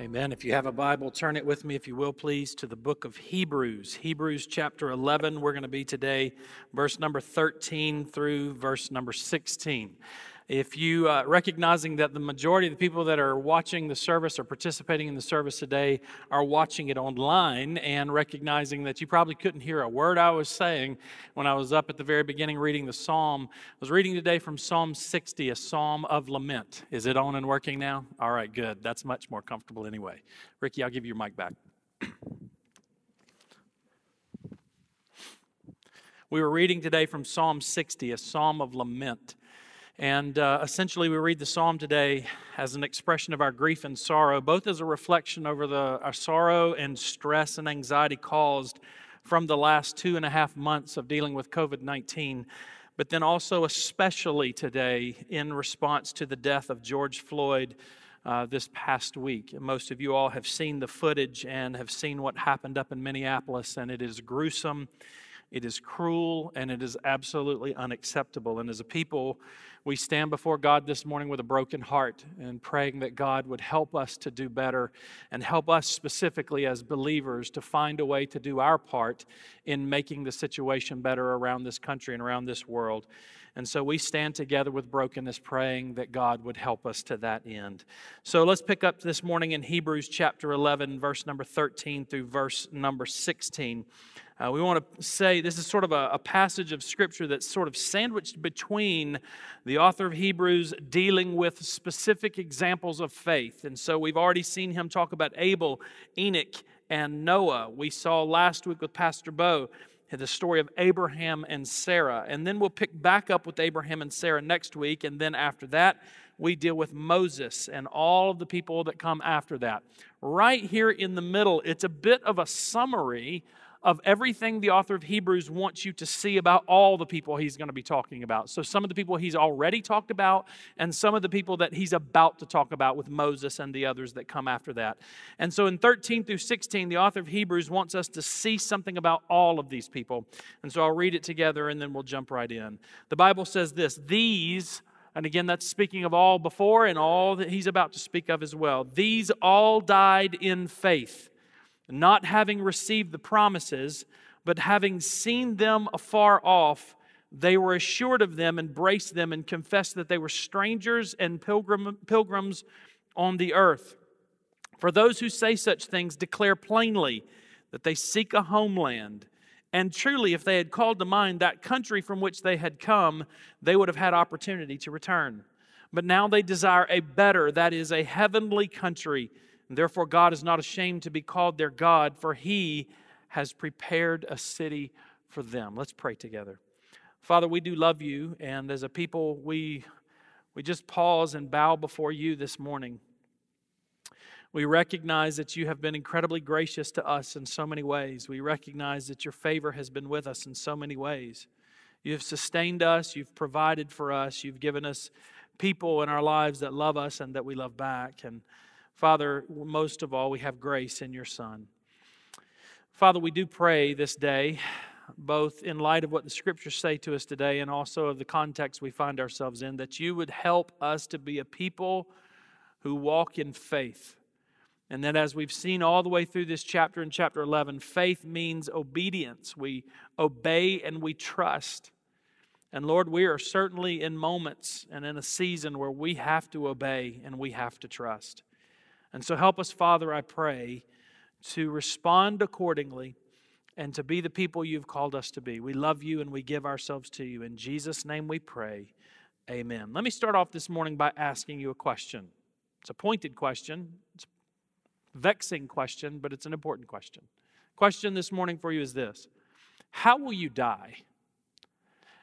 Amen. If you have a Bible, turn it with me, if you will, please, to the book of Hebrews. Hebrews chapter 11. We're going to be today, verse number 13 through verse number 16. If you, uh, recognizing that the majority of the people that are watching the service or participating in the service today are watching it online, and recognizing that you probably couldn't hear a word I was saying when I was up at the very beginning reading the psalm, I was reading today from Psalm 60, a psalm of lament. Is it on and working now? All right, good. That's much more comfortable anyway. Ricky, I'll give you your mic back. we were reading today from Psalm 60, a psalm of lament. And uh, essentially, we read the psalm today as an expression of our grief and sorrow, both as a reflection over the, our sorrow and stress and anxiety caused from the last two and a half months of dealing with COVID 19, but then also, especially today, in response to the death of George Floyd. Uh, this past week. Most of you all have seen the footage and have seen what happened up in Minneapolis, and it is gruesome, it is cruel, and it is absolutely unacceptable. And as a people, we stand before God this morning with a broken heart and praying that God would help us to do better and help us specifically as believers to find a way to do our part in making the situation better around this country and around this world. And so we stand together with brokenness, praying that God would help us to that end. So let's pick up this morning in Hebrews chapter 11, verse number 13 through verse number 16. Uh, we want to say this is sort of a, a, passage of scripture that's sort of sandwiched between the author of Hebrews dealing with specific examples of faith. And so we've already seen him talk about Abel, Enoch, and Noah. We saw last week with Pastor Bo the story of Abraham and Sarah. And then we'll pick back up with Abraham and Sarah next week. And then after that, we deal with Moses and all of the people that come after that. Right here in the middle, it's a bit of a summary of everything the author of Hebrews wants you to see about all the people he's going to be talking about. So, some of the people he's already talked about, and some of the people that he's about to talk about with Moses and the others that come after that. And so, in 13 through 16, the author of Hebrews wants us to see something about all of these people. And so, I'll read it together and then we'll jump right in. The Bible says this These and again, that's speaking of all before and all that he's about to speak of as well. These all died in faith not having received the promises, but having seen them afar off, they were assured of them, embraced them, and confessed that they were strangers and pilgrim, pilgrims on the earth. For those who say such things declare plainly that they seek a homeland. And truly, if they had called to mind that country from which they had come, they would have had opportunity to return. But now they desire a better, that is, a heavenly country. Therefore, God is not ashamed to be called their God, for he has prepared a city for them. Let's pray together. Father, we do love you, and as a people, we, we just pause and bow before you this morning. We recognize that you have been incredibly gracious to us in so many ways. We recognize that your favor has been with us in so many ways. You have sustained us, you've provided for us, you've given us people in our lives that love us and that we love back. And Father, most of all, we have grace in your Son. Father, we do pray this day, both in light of what the scriptures say to us today and also of the context we find ourselves in, that you would help us to be a people who walk in faith. And that as we've seen all the way through this chapter in chapter 11, faith means obedience. We obey and we trust. And Lord, we are certainly in moments and in a season where we have to obey and we have to trust. And so help us, Father, I pray, to respond accordingly and to be the people you've called us to be. We love you and we give ourselves to you. In Jesus' name we pray. Amen. Let me start off this morning by asking you a question. It's a pointed question, it's a vexing question, but it's an important question. Question this morning for you is this How will you die?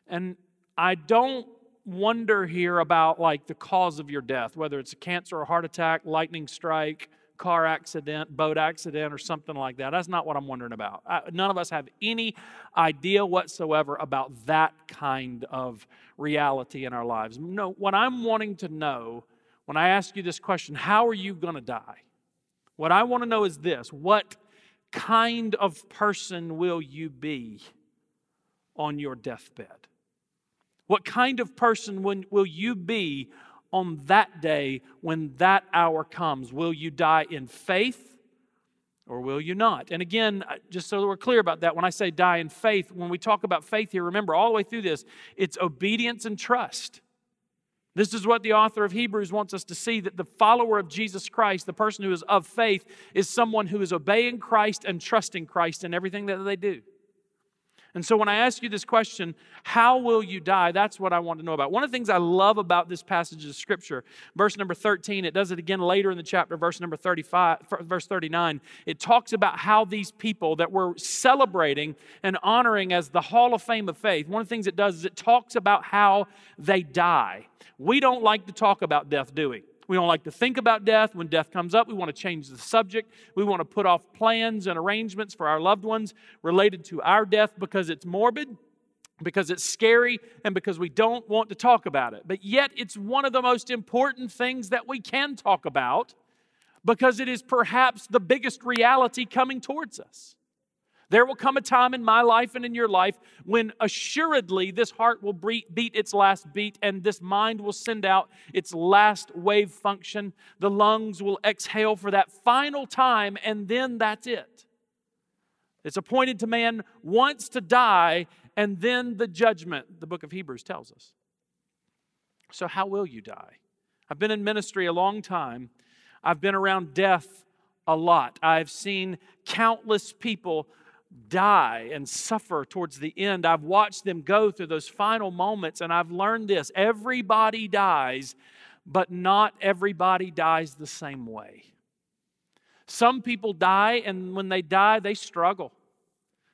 And I don't wonder here about like the cause of your death, whether it's a cancer or heart attack, lightning strike, car accident, boat accident, or something like that. That's not what I'm wondering about. I, none of us have any idea whatsoever about that kind of reality in our lives. No, what I'm wanting to know when I ask you this question, how are you going to die? What I want to know is this what kind of person will you be on your deathbed? What kind of person will you be on that day when that hour comes? Will you die in faith or will you not? And again, just so that we're clear about that, when I say die in faith, when we talk about faith here, remember all the way through this, it's obedience and trust. This is what the author of Hebrews wants us to see that the follower of Jesus Christ, the person who is of faith, is someone who is obeying Christ and trusting Christ in everything that they do. And so when I ask you this question, how will you die? That's what I want to know about. One of the things I love about this passage of scripture, verse number 13, it does it again later in the chapter, verse number 35, verse 39. It talks about how these people that we're celebrating and honoring as the Hall of Fame of faith, one of the things it does is it talks about how they die. We don't like to talk about death, do we? We don't like to think about death. When death comes up, we want to change the subject. We want to put off plans and arrangements for our loved ones related to our death because it's morbid, because it's scary, and because we don't want to talk about it. But yet, it's one of the most important things that we can talk about because it is perhaps the biggest reality coming towards us. There will come a time in my life and in your life when assuredly this heart will beat its last beat and this mind will send out its last wave function. The lungs will exhale for that final time, and then that's it. It's appointed to man once to die, and then the judgment, the book of Hebrews tells us. So, how will you die? I've been in ministry a long time. I've been around death a lot. I've seen countless people die and suffer towards the end. I've watched them go through those final moments, and I've learned this everybody dies, but not everybody dies the same way. Some people die, and when they die, they struggle.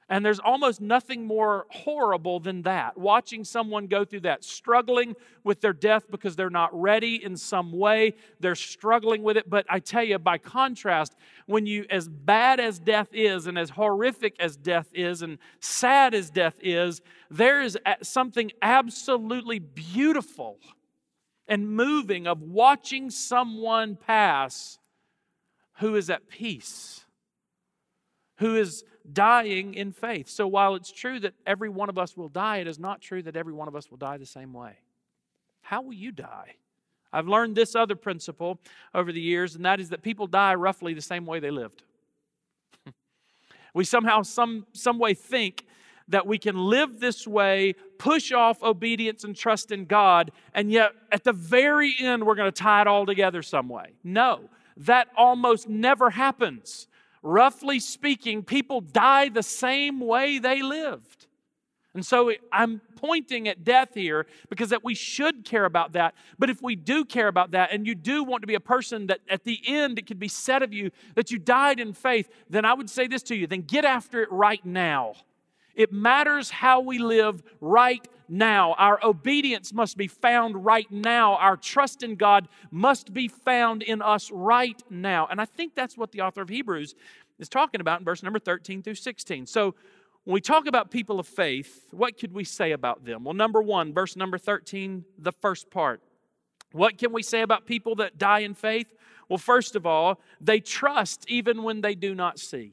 And there's almost nothing more horrible than that. Watching someone go through that, struggling with their death because they're not ready in some way. They're struggling with it. But I tell you, by contrast, when you, as bad as death is, and as horrific as death is, and sad as death is, there is something absolutely beautiful and moving of watching someone pass who is at peace, who is dying in faith. So while it's true that every one of us will die, it is not true that every one of us will die the same way. How will you die? I've learned this other principle over the years, and that is that people die roughly the same way they lived. we somehow, some, some way, think that we can live this way, push off obedience and trust in God, and yet at the very end, we're going to tie it all together some way. No, that almost never happens roughly speaking, people die the same way they lived. And so I'm pointing at death here because that we should care about that. But if we do care about that and you do want to be a person that at the end it could be said of you that you died in faith, then I would say this to you, then get after it right now. It matters how we live right now. Our obedience must be found right now. Our trust in God must be found in us right now. And I think that's what the author of Hebrews is talking about in verse number 13 through 16. So, when we talk about people of faith, what could we say about them? Well, number one, verse number 13, the first part. What can we say about people that die in faith? Well, first of all, they trust even when they do not see.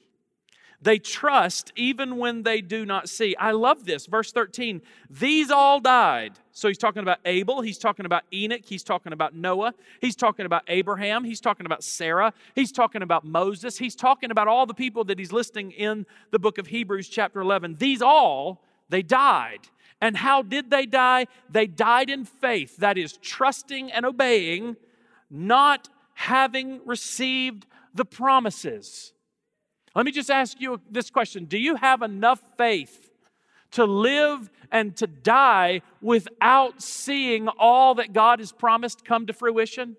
They trust even when they do not see. I love this. Verse 13, these all died. So he's talking about Abel, he's talking about Enoch, he's talking about Noah, he's talking about Abraham, he's talking about Sarah, he's talking about Moses, he's talking about all the people that he's listing in the book of Hebrews, chapter 11. These all, they died. And how did they die? They died in faith, that is, trusting and obeying, not having received the promises. Let me just ask you this question Do you have enough faith to live and to die without seeing all that God has promised come to fruition?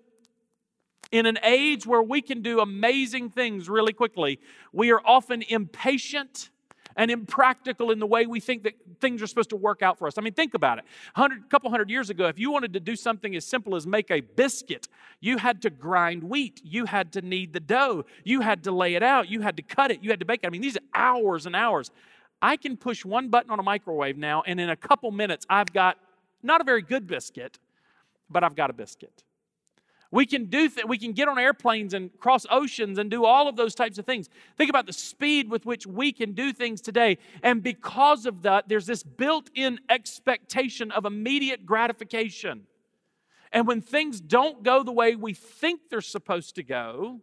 In an age where we can do amazing things really quickly, we are often impatient and impractical in the way we think that things are supposed to work out for us. I mean, think about it. A couple hundred years ago, if you wanted to do something as simple as make a biscuit, you had to grind wheat, you had to knead the dough, you had to lay it out, you had to cut it, you had to bake it. I mean, these are hours and hours. I can push one button on a microwave now, and in a couple minutes, I've got not a very good biscuit, but I've got a biscuit. We can do th- we can get on airplanes and cross oceans and do all of those types of things. Think about the speed with which we can do things today. And because of that, there's this built-in expectation of immediate gratification. And when things don't go the way we think they're supposed to go,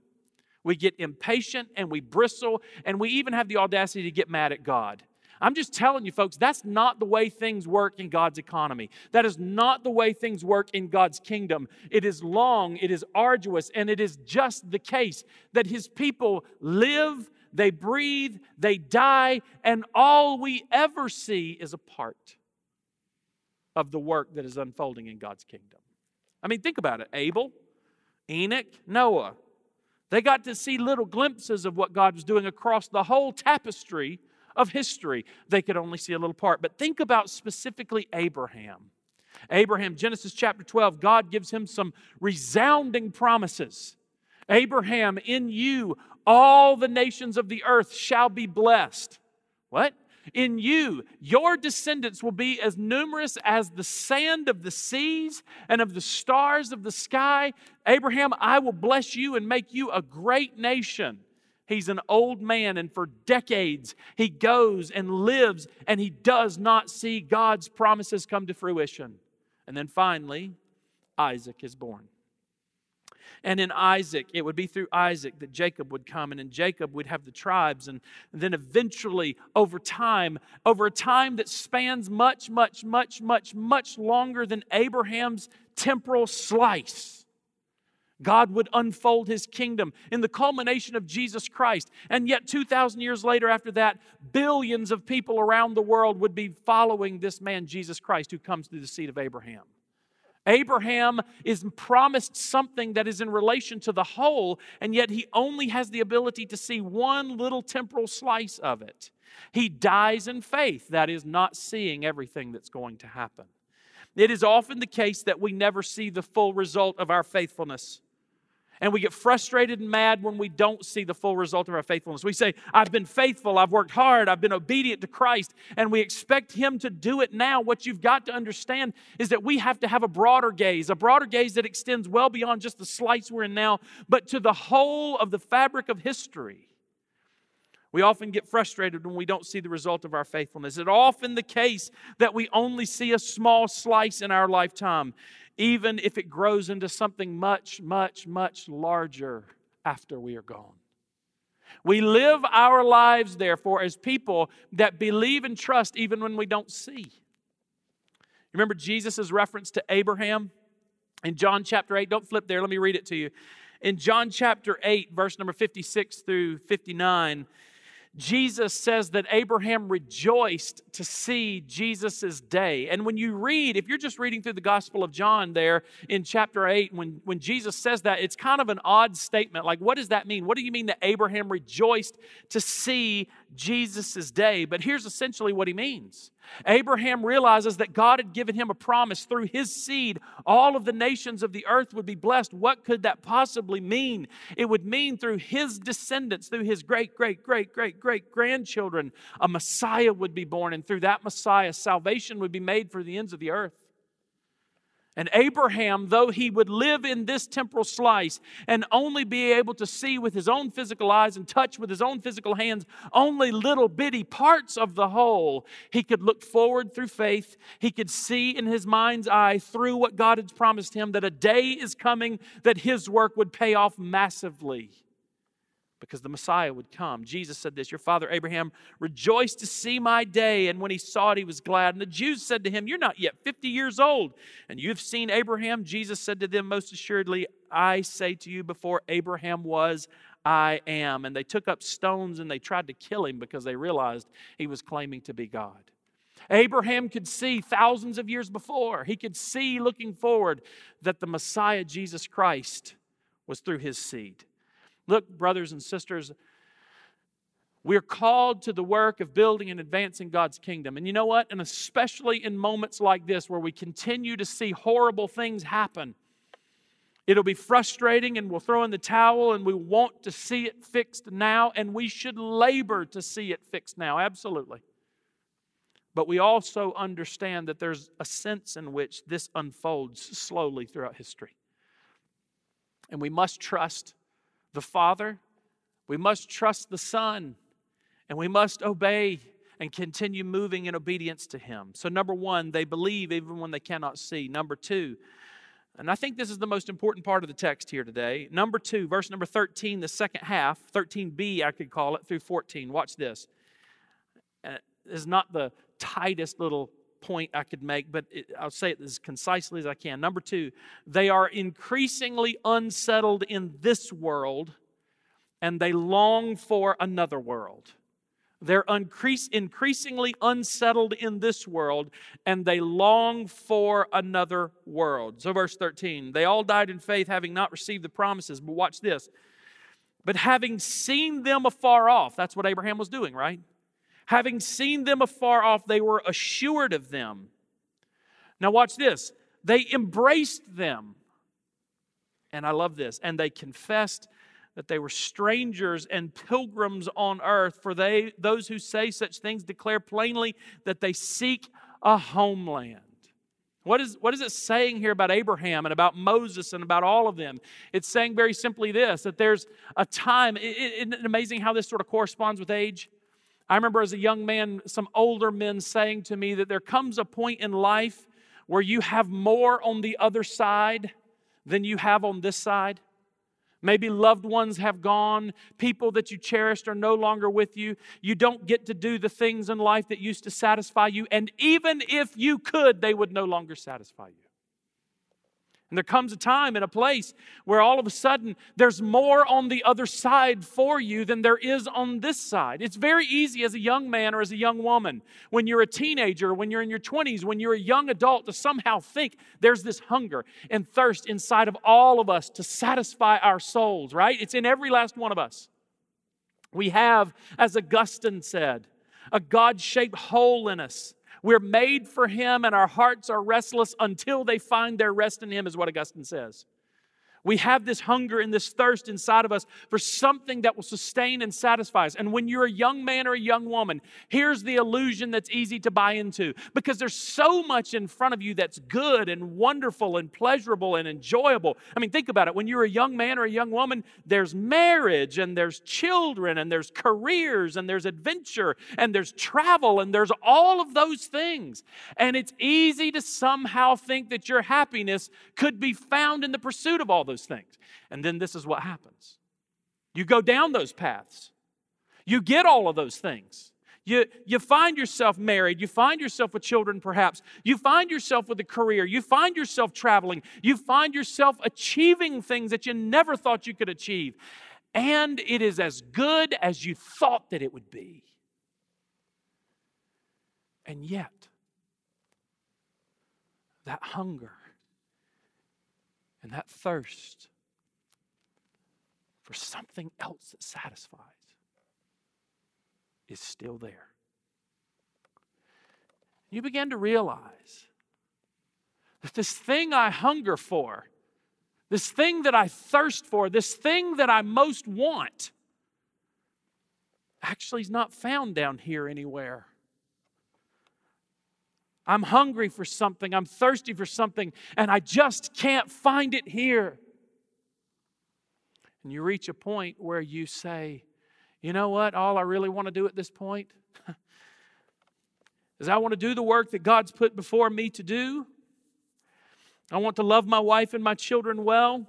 we get impatient and we bristle and we even have the audacity to get mad at God. I'm just telling you, folks, that's not the way things work in God's economy. That is not the way things work in God's kingdom. It is long, it is arduous, and it is just the case that His people live, they breathe, they die, and all we ever see is a part of the work that is unfolding in God's kingdom. I mean, think about it Abel, Enoch, Noah. They got to see little glimpses of what God was doing across the whole tapestry of history. They could only see a little part. But think about specifically Abraham. Abraham, Genesis chapter 12, God gives him some resounding promises. Abraham, in you, all the nations of the earth shall be blessed. What? In you, your descendants will be as numerous as the sand of the seas and of the stars of the sky. Abraham, I will bless you and make you a great nation. He's an old man, and for decades he goes and lives and he does not see God's promises come to fruition. And then finally, Isaac is born. And in Isaac, it would be through Isaac that Jacob would come, and in Jacob would have the tribes. And then eventually, over time, over a time that spans much, much, much, much, much longer than Abraham's temporal slice, God would unfold his kingdom in the culmination of Jesus Christ. And yet, 2,000 years later, after that, billions of people around the world would be following this man, Jesus Christ, who comes through the seed of Abraham. Abraham is promised something that is in relation to the whole, and yet he only has the ability to see one little temporal slice of it. He dies in faith, that is, not seeing everything that's going to happen. It is often the case that we never see the full result of our faithfulness. And we get frustrated and mad when we don't see the full result of our faithfulness. We say, I've been faithful, I've worked hard, I've been obedient to Christ, and we expect Him to do it now. What you've got to understand is that we have to have a broader gaze, a broader gaze that extends well beyond just the slice we're in now, but to the whole of the fabric of history. We often get frustrated when we don't see the result of our faithfulness. It's often the case that we only see a small slice in our lifetime even if it grows into something much, much, much larger after we are gone. We live our lives, therefore, as people that believe and trust even when we don't see. Remember Jesus' reference to Abraham in John chapter 8? Don't flip there, let me read it to you. In John chapter 8, verse number 56 through 59, Jesus says that Abraham rejoiced to see Jesus' day. And when you read, if you're just reading through the Gospel of John there in chapter 8, when, when Jesus says that, it's kind of an odd statement. Like, what does that mean? What do you mean that Abraham rejoiced to see Jesus' day? But here's essentially what he means Abraham realizes that God had given him a promise through his seed, all of the nations of the earth would be blessed. What could that possibly mean? It would mean through his descendants, through his great, great, great, great, great grandchildren, a Messiah would be born. And through that Messiah, salvation would be made for the ends of the earth. And Abraham, though he would live in this temporal slice and only be able to see with his own physical eyes and touch with his own physical hands only little bitty parts of the whole, he could look forward through faith. He could see in his mind's eye through what God had promised him that a day is coming that his work would pay off massively because the Messiah would come. Jesus said this Your father Abraham rejoiced to see my day, and when he saw it, he was glad. And the Jews said to him, You're not yet 50 years old, and you've seen Abraham. Jesus said to them, Most assuredly, I say to you, before Abraham was, I am. And they took up stones and they tried to kill him because they realized he was claiming to be God. Abraham could see thousands of years before, he could see looking forward that the Messiah, Jesus Christ, was through his seed. Look, brothers and sisters, we're called to the work of building and advancing God's kingdom. And you know what? And especially in moments like this where we continue to see horrible things happen, it'll be frustrating and we'll throw in the towel and we want to see it fixed now, and we should labor to see it fixed now. Absolutely. But we also understand that there's a sense in which this unfolds slowly throughout history. And we must trust the Father, we must trust the Son, and we must obey and continue moving in obedience to Him. So, number one, they believe even when they cannot see. Number two, And I think this is the most important part of the text here today. Number two, verse number 13, the second half, 13b, I could call it, through 14. Watch this. Uh, this is not the tightest little point I could make, but it, I'll say it as concisely as I can. Number two, they are increasingly unsettled in this world and they long for another world. They're increase, increasingly unsettled in this world and they long for another world. So, verse 13, they all died in faith, having not received the promises. But watch this. But having seen them afar off, that's what Abraham was doing, right? Having seen them afar off, they were assured of them. Now, watch this. They embraced them. And I love this. And they confessed that they were strangers and pilgrims on earth. For they, those who say such things declare plainly that they seek a homeland. What is, what is it saying here about Abraham and about Moses and about all of them? It's saying very simply this that there's a time. Isn't it amazing how this sort of corresponds with age? I remember as a young man, some older men saying to me that there comes a point in life where you have more on the other side than you have on this side. Maybe loved ones have gone, people that you cherished are no longer with you. You don't get to do the things in life that used to satisfy you, and even if you could, they would no longer satisfy you. And there comes a time and a place where all of a sudden there's more on the other side for you than there is on this side. It's very easy as a young man or as a young woman, when you're a teenager, when you're in your 20s, when you're a young adult, to somehow think there's this hunger and thirst inside of all of us to satisfy our souls, right? It's in every last one of us. We have, as Augustine said, a God shaped hole in us we're made for Him, and our hearts are restless until they find their rest in Him, is what Augustine says. We have this hunger and this thirst inside of us for something that will sustain and satisfy us. And when you're a young man or a young woman, here's the illusion that's easy to buy into because there's so much in front of you that's good and wonderful and pleasurable and enjoyable. I mean, think about it. When you're a young man or a young woman, there's marriage and there's children and there's careers and there's adventure and there's travel and there's all of those things. And it's easy to somehow think that your happiness could be found in the pursuit of all those things. And then this is what happens you go down those paths, you get all of those things. You, you find yourself married. You find yourself with children, perhaps. You find yourself with a career. You find yourself traveling. You find yourself achieving things that you never thought you could achieve. And it is as good as you thought that it would be. And yet, that hunger and that thirst for something else that satisfies is still there. You begin to realize that this thing I hunger for, this thing that I thirst for, this thing that I most want, actually is not found down here anywhere. I'm hungry for something, I'm thirsty for something, and I just can't find it here. And you reach a point where you say, you know what, all I really want to do at this point is I want to do the work that God's put before me to do. I want to love my wife and my children well.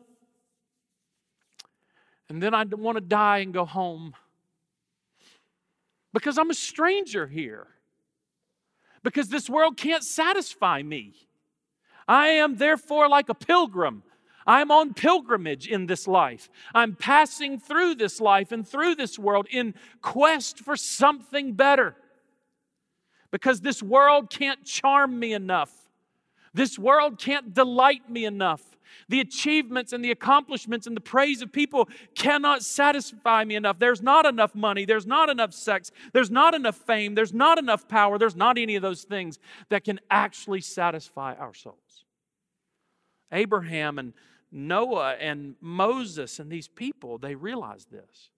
And then I want to die and go home because I'm a stranger here because this world can't satisfy me. I am therefore like a pilgrim. I'm on pilgrimage in this life. I'm passing through this life and through this world in quest for something better. Because this world can't charm me enough. This world can't delight me enough. The achievements and the accomplishments and the praise of people cannot satisfy me enough. There's not enough money. There's not enough sex. There's not enough fame. There's not enough power. There's not any of those things that can actually satisfy our souls. Abraham and Noah and Moses and these people, they realized this.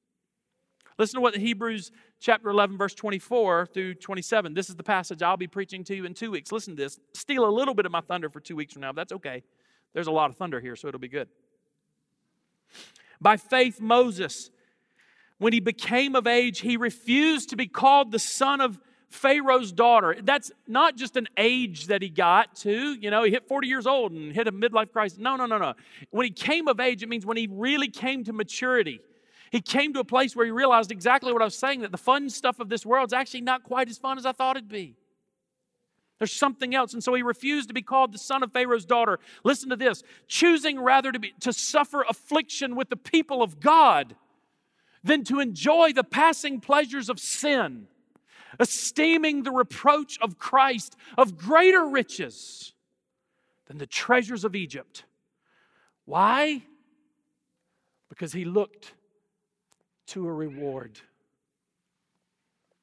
Listen to what Hebrews chapter 11, verse 24 through 27. This is the passage I'll be preaching to you in two weeks. Listen to this. Steal a little bit of my thunder for two weeks from now. That's okay. There's a lot of thunder here, so it'll be good. By faith, Moses, when he became of age, he refused to be called the son of Pharaoh's daughter. That's not just an age that he got to, you know, he hit 40 years old and hit a midlife crisis. No, no, no, no. When he came of age, it means when he really came to maturity. He came to a place where he realized exactly what I was saying that the fun stuff of this world is actually not quite as fun as I thought it'd be. There's something else. And so he refused to be called the son of Pharaoh's daughter. Listen to this choosing rather to, be, to suffer affliction with the people of God than to enjoy the passing pleasures of sin esteeming the reproach of Christ of greater riches than the treasures of Egypt. Why? Because he looked to a reward.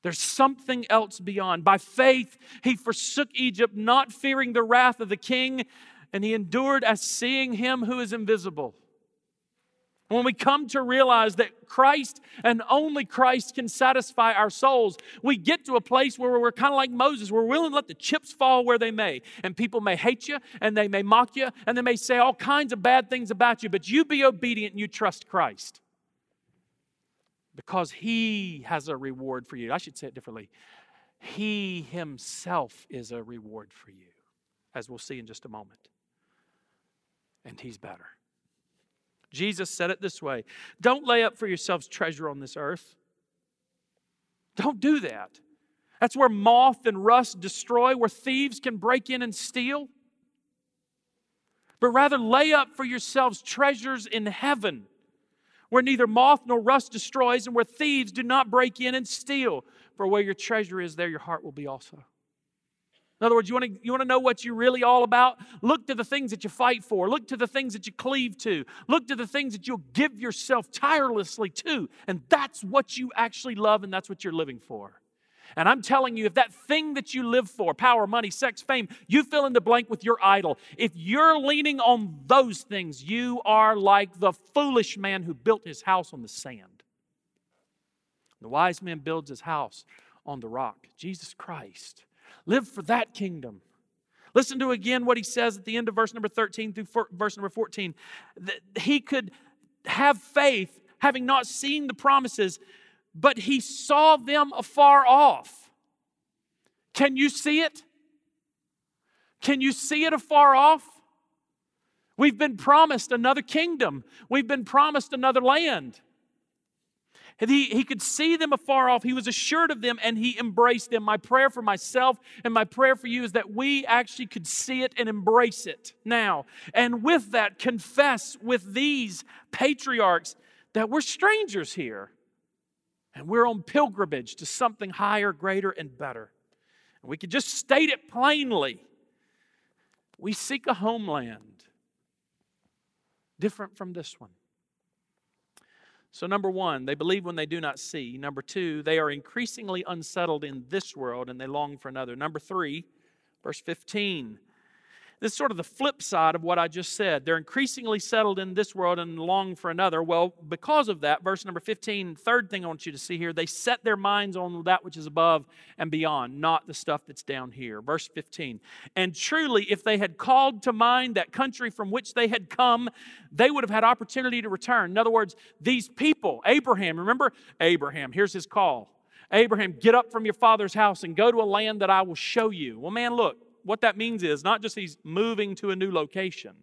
There's something else beyond. By faith, he forsook Egypt, not fearing the wrath of the king, and he endured as seeing him who is invisible. When we come to realize that Christ and only Christ can satisfy our souls, we get to a place where we're kind of like Moses. We're willing to let the chips fall where they may. And people may hate you and they may mock you and they may say all kinds of bad things about you, but you be obedient and you trust Christ. Because He has a reward for you. I should say it differently. He Himself is a reward for you, as we'll see in just a moment. And He's better. Jesus said it this way Don't lay up for yourselves treasure on this earth. Don't do that. That's where moth and rust destroy, where thieves can break in and steal. But rather lay up for yourselves treasures in heaven, where neither moth nor rust destroys, and where thieves do not break in and steal. For where your treasure is, there your heart will be also. In other words, you want, to, you want to know what you're really all about? Look to the things that you fight for. Look to the things that you cleave to. Look to the things that you'll give yourself tirelessly to. And that's what you actually love and that's what you're living for. And I'm telling you, if that thing that you live for power, money, sex, fame you fill in the blank with your idol. If you're leaning on those things, you are like the foolish man who built his house on the sand. The wise man builds his house on the rock, Jesus Christ. Live for that kingdom. Listen to again what he says at the end of verse number 13 through verse number 14. That he could have faith, having not seen the promises, but he saw them afar off. Can you see it? Can you see it afar off? We've been promised another kingdom. We've been promised another land. He, he could see them afar off. He was assured of them and he embraced them. My prayer for myself and my prayer for you is that we actually could see it and embrace it now. And with that, confess with these patriarchs that we're strangers here and we're on pilgrimage to something higher, greater, and better. And we could just state it plainly. We seek a homeland different from this one. So, number one, they believe when they do not see. Number two, they are increasingly unsettled in this world and they long for another. Number three, verse 15, this is sort of the flip side of what I just said. They're increasingly settled in this world and long for another. Well, because of that, verse number 15, third thing I want you to see here, they set their minds on that which is above and beyond, not the stuff that's down here. Verse 15. And truly, if they had called to mind that country from which they had come, they would have had opportunity to return. In other words, these people, Abraham, remember Abraham, here's his call. Abraham, get up from your father's house and go to a land that I will show you. Well, man, look, what that means is not just he's moving to a new location,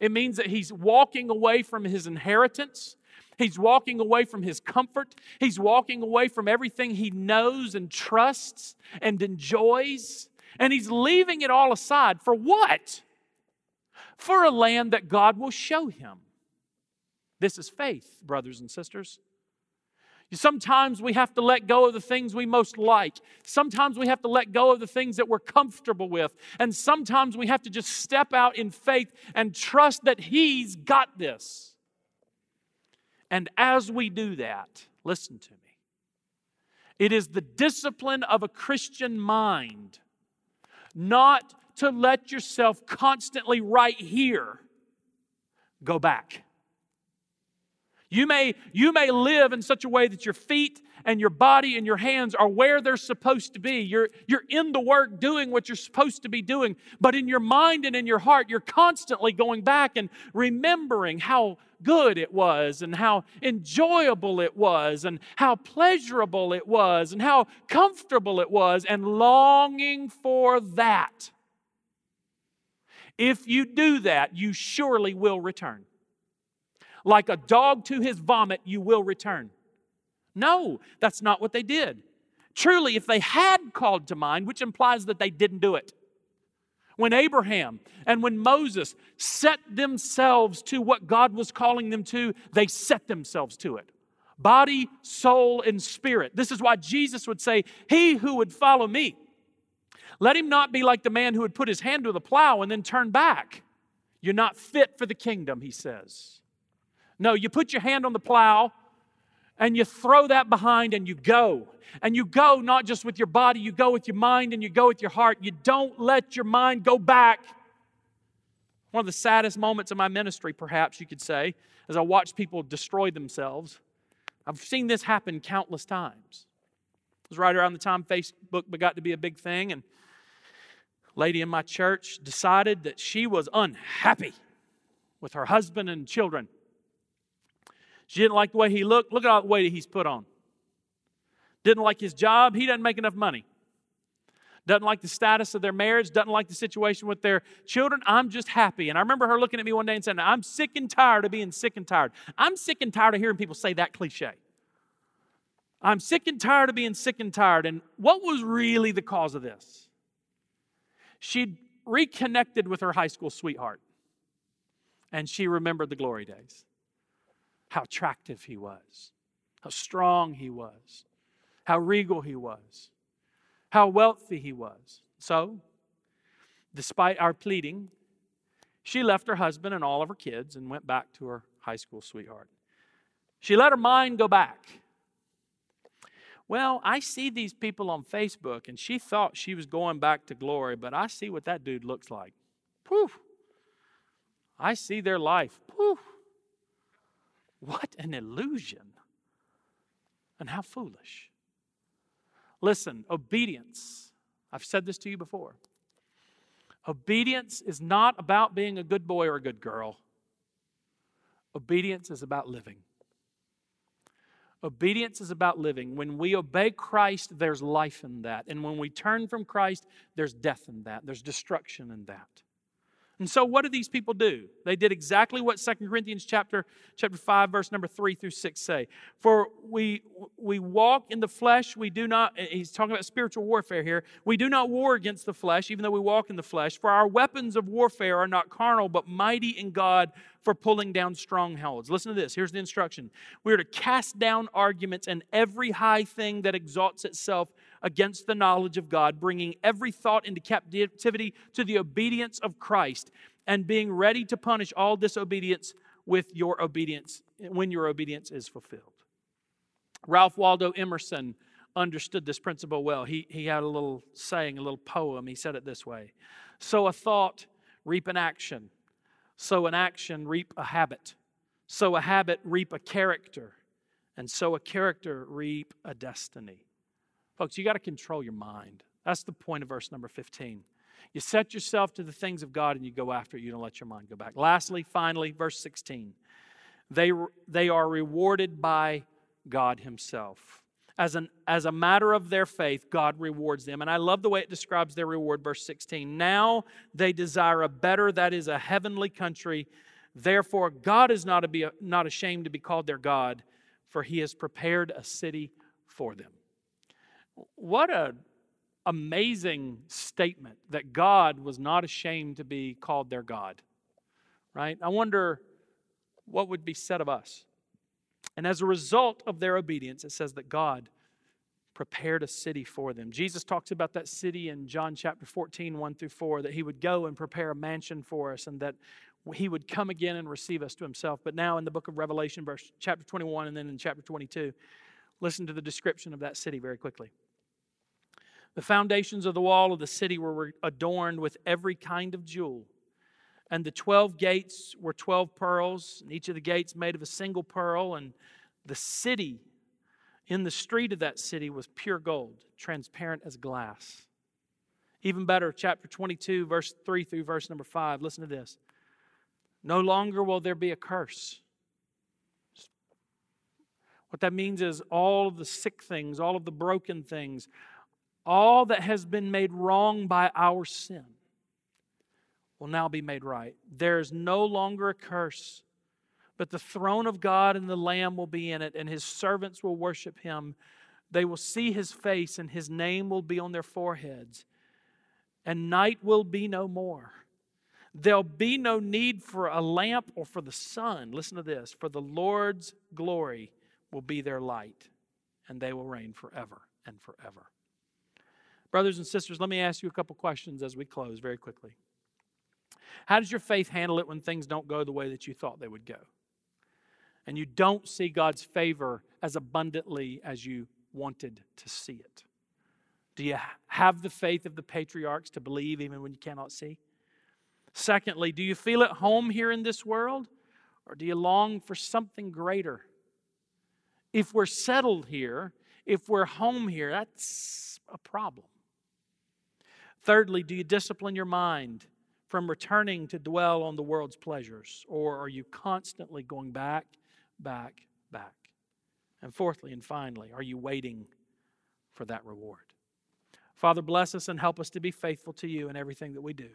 it means that he's walking away from his inheritance. He's walking away from his comfort. He's walking away from everything he knows and trusts and enjoys. And he's leaving it all aside. For what? For a land that God will show him. This is faith, brothers and sisters. Sometimes we have to let go of the things we most like. Sometimes we have to let go of the things that we're comfortable with. And sometimes we have to just step out in faith and trust that He's got this. And as we do that, listen to me. It is the discipline of a Christian mind not to let yourself constantly right here go back. You may, you may live in such a way that your feet and your body and your hands are where they're supposed to be. You're, you're in the work doing what you're supposed to be doing. But in your mind and in your heart, you're constantly going back and remembering how good it was and how enjoyable it was and how pleasurable it was and how comfortable it was and longing for that. If you do that, you surely will return. Like a dog to his vomit, you will return. No, that's not what they did. Truly, if they had called to mind, which implies that they didn't do it, when Abraham and when Moses set themselves to what God was calling them to, they set themselves to it. Body, soul, and spirit. This is why Jesus would say, He who would follow me, let him not be like the man who would put his hand to the plow and then turn back. You're not fit for the kingdom, he says. No, you put your hand on the plow and you throw that behind and you go. And you go not just with your body, you go with your mind and you go with your heart. You don't let your mind go back. One of the saddest moments of my ministry, perhaps you could say, as I watch people destroy themselves. I've seen this happen countless times. It was right around the time Facebook got to be a big thing, and a lady in my church decided that she was unhappy with her husband and children. She didn't like the way he looked. Look at all the weight he's put on. Didn't like his job. He doesn't make enough money. Doesn't like the status of their marriage. Doesn't like the situation with their children. I'm just happy. And I remember her looking at me one day and saying, I'm sick and tired of being sick and tired. I'm sick and tired of hearing people say that cliche. I'm sick and tired of being sick and tired. And what was really the cause of this? She'd reconnected with her high school sweetheart, and she remembered the glory days how attractive he was, how strong he was, how regal he was, how wealthy he was. So, despite our pleading, she left her husband and all of her kids and went back to her high school sweetheart. She let her mind go back. Well, I see these people on Facebook, and she thought she was going back to glory, but I see what that dude looks like. Poof. I see their life. Poof. What an illusion. And how foolish. Listen, obedience. I've said this to you before. Obedience is not about being a good boy or a good girl. Obedience is about living. Obedience is about living. When we obey Christ, there's life in that. And when we turn from Christ, there's death in that, there's destruction in that. And so what do these people do? They did exactly what 2 Corinthians chapter, chapter 5, verse number 3 through 6 say. For we we walk in the flesh, we do not, he's talking about spiritual warfare here. We do not war against the flesh, even though we walk in the flesh. For our weapons of warfare are not carnal, but mighty in God for pulling down strongholds. Listen to this. Here's the instruction. We are to cast down arguments and every high thing that exalts itself against the knowledge of God, bringing every thought into captivity to the obedience of Christ, and being ready to punish all disobedience with your obedience when your obedience is fulfilled. Ralph Waldo Emerson understood this principle well. He, he had a little saying, a little poem. He said it this way Sow a thought, reap an action. Sow an action, reap a habit. Sow a habit, reap a character. And sow a character, reap a destiny. Folks, you got to control your mind. That's the point of verse number 15. You set yourself to the things of God and you go after it. You don't let your mind go back. Lastly, finally, verse 16. They, they are rewarded by God Himself. As, an, as a matter of their faith, God rewards them. And I love the way it describes their reward, verse 16. Now they desire a better, that is, a heavenly country. Therefore, God is not, be, not ashamed to be called their God, for He has prepared a city for them. What an amazing statement that God was not ashamed to be called their God, right? I wonder what would be said of us. And as a result of their obedience, it says that God prepared a city for them. Jesus talks about that city in John chapter 14, 1 through 4, that he would go and prepare a mansion for us and that he would come again and receive us to himself. But now in the book of Revelation, verse chapter 21, and then in chapter 22, listen to the description of that city very quickly. The foundations of the wall of the city were adorned with every kind of jewel. And the 12 gates were 12 pearls, and each of the gates made of a single pearl. And the city, in the street of that city, was pure gold, transparent as glass. Even better, chapter 22, verse 3 through verse number 5. Listen to this. No longer will there be a curse. What that means is all of the sick things, all of the broken things, all that has been made wrong by our sin will now be made right. There is no longer a curse, but the throne of God and the Lamb will be in it, and his servants will worship him. They will see his face, and his name will be on their foreheads. And night will be no more. There'll be no need for a lamp or for the sun. Listen to this for the Lord's glory will be their light, and they will reign forever and forever. Brothers and sisters, let me ask you a couple questions as we close very quickly. How does your faith handle it when things don't go the way that you thought they would go? And you don't see God's favor as abundantly as you wanted to see it? Do you have the faith of the patriarchs to believe even when you cannot see? Secondly, do you feel at home here in this world or do you long for something greater? If we're settled here, if we're home here, that's a problem. Thirdly, do you discipline your mind from returning to dwell on the world's pleasures? Or are you constantly going back, back, back? And fourthly and finally, are you waiting for that reward? Father, bless us and help us to be faithful to you in everything that we do.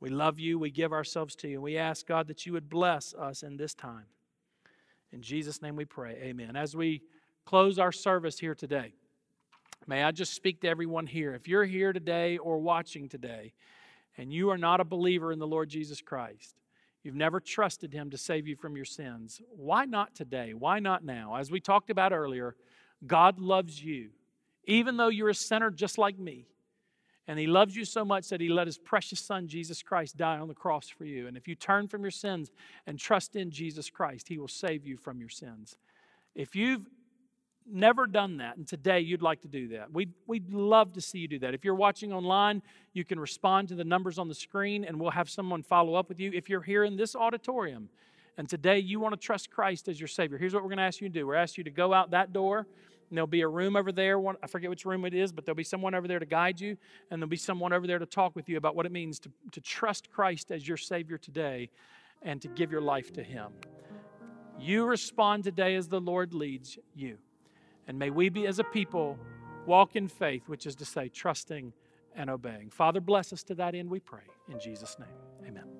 We love you. We give ourselves to you. We ask, God, that you would bless us in this time. In Jesus' name we pray. Amen. As we close our service here today, may I just speak to everyone here. If you're here today or watching today and you are not a believer in the Lord Jesus Christ, you've never trusted him to save you from your sins, why not today? Why not now? As we talked about earlier, God loves you, even though you're a sinner just like me. And he loves you so much that he let his precious son, Jesus Christ, die on the cross for you. And if you turn from your sins and trust in Jesus Christ, he will save you from your sins. If you've never done that and today you'd like to do that, we'd, we'd love to see you do that. If you're watching online, you can respond to the numbers on the screen and we'll have someone follow up with you. If you're here in this auditorium and today you want to trust Christ as your Savior, here's what we're going to ask you to do. We're asking you to go out that door and there'll be a room over there. One, I forget which room it is, but there'll be someone over there to guide you, and there'll be someone over there to talk with you about what it means to, to trust Christ as your Savior today and to give your life to Him. You respond today as the Lord leads you. And may we be, as a people, walk in faith, which is to say, trusting and obeying. Father, bless us to that end, we pray. In Jesus' name.